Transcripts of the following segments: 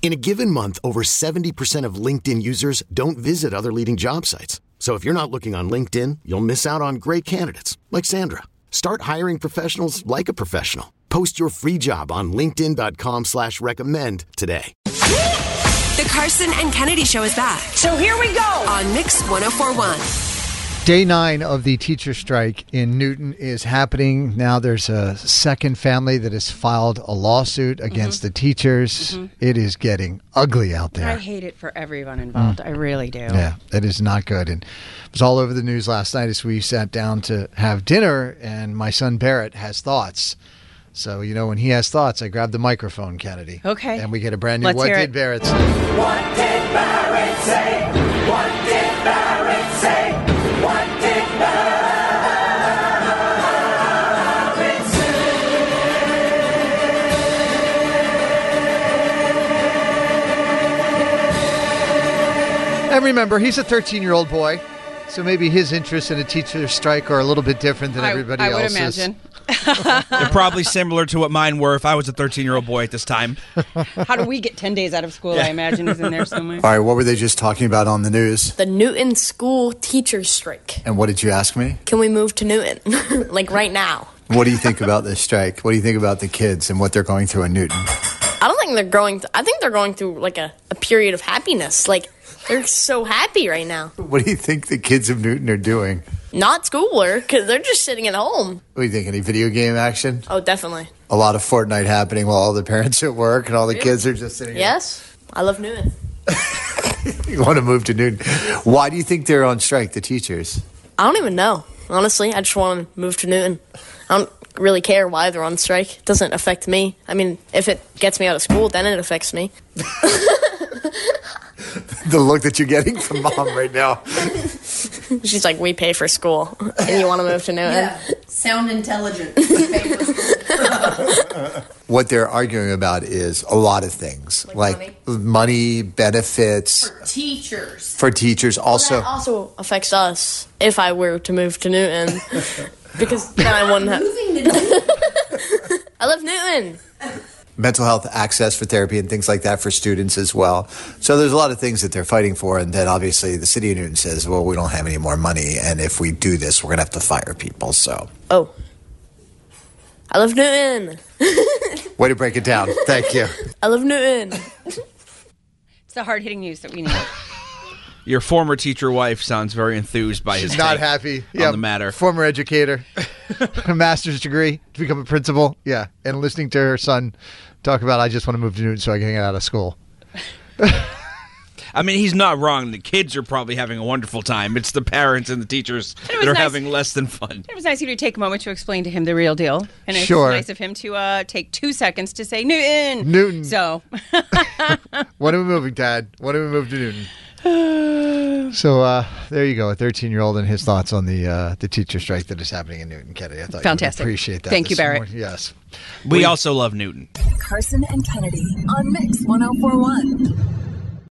In a given month, over 70% of LinkedIn users don't visit other leading job sites. So if you're not looking on LinkedIn, you'll miss out on great candidates like Sandra. Start hiring professionals like a professional. Post your free job on linkedin.com slash recommend today. The Carson and Kennedy Show is back So here we go. on Mix 1041. Day nine of the teacher strike in Newton is happening. Now there's a second family that has filed a lawsuit against mm-hmm. the teachers. Mm-hmm. It is getting ugly out there. I hate it for everyone involved. Mm. I really do. Yeah, that is not good. And it was all over the news last night as we sat down to have dinner, and my son Barrett has thoughts. So, you know, when he has thoughts, I grab the microphone, Kennedy. Okay. And we get a brand new Let's What hear Did it. Barrett Say? What did Barrett say? And remember, he's a 13 year old boy. So maybe his interests in a teacher strike are a little bit different than I, everybody I would else's. imagine. They're probably similar to what mine were if I was a 13 year old boy at this time. How do we get 10 days out of school? I imagine is in there somewhere. All right, what were they just talking about on the news? the Newton school teachers strike. And what did you ask me? Can we move to Newton? like right now. What do you think about this strike? What do you think about the kids and what they're going through in Newton? I don't think they're going th- I think they're going through like a, a period of happiness. Like they're so happy right now. What do you think the kids of Newton are doing? Not schoolwork because they're just sitting at home. What do you think? Any video game action? Oh, definitely. A lot of Fortnite happening while all the parents are at work and all the kids are just sitting. Yes, I love Newton. You want to move to Newton? Why do you think they're on strike? The teachers. I don't even know. Honestly, I just want to move to Newton. I don't really care why they're on strike. It doesn't affect me. I mean, if it gets me out of school, then it affects me. The look that you're getting from mom right now. She's like, we pay for school, and you want to move to Newton? Sound intelligent. What they're arguing about is a lot of things, like, money? benefits for Teachers. for teachers. Also, that also affects us if I were to move to Newton, because then I wouldn't have. I love Newton. mental health access for therapy and things like that for students as well. So there's a lot of things that they're fighting for. And then obviously the city of Newton says, well, we don't have any more money. And if we do this, we're going to have to fire people. So Oh, I love Newton. way to break it down. Thank you. I love Newton. It's the hard hitting news that we need. Your former teacher wife sounds very enthused by his She's not happy. on the matter. Former educator, a master's degree to become a principal. Yeah. And listening to her son talk about, I just want to move to Newton so I can get out of school. I mean, he's not wrong. The kids are probably having a wonderful time. It's the parents and the teachers that are nice. having less than fun. It was nice of you to take a moment to explain to him the real deal. And it's Sure. nice of him to uh, take two seconds to say Newton. Newton. So, When are we moving, Dad? When are we moving to Newton? so uh, there you go, a 13 year old and his thoughts on the uh, the teacher strike that is happening in Newton, Kennedy. I thought Fantastic. you appreciate that. Thank you, this Barrett. morning. Yes. We also love Newton. Carson and Kennedy on Mix 1041.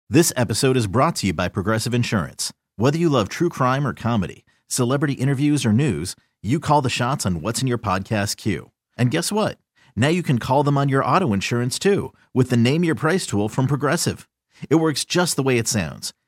This episode is brought to you by Progressive Insurance. Whether you love true crime or comedy, celebrity interviews or news, you call the shots on what's in your podcast queue. And guess what? Now you can call them on your auto insurance too with the Name Your Price tool from Progressive. It works just the way it sounds.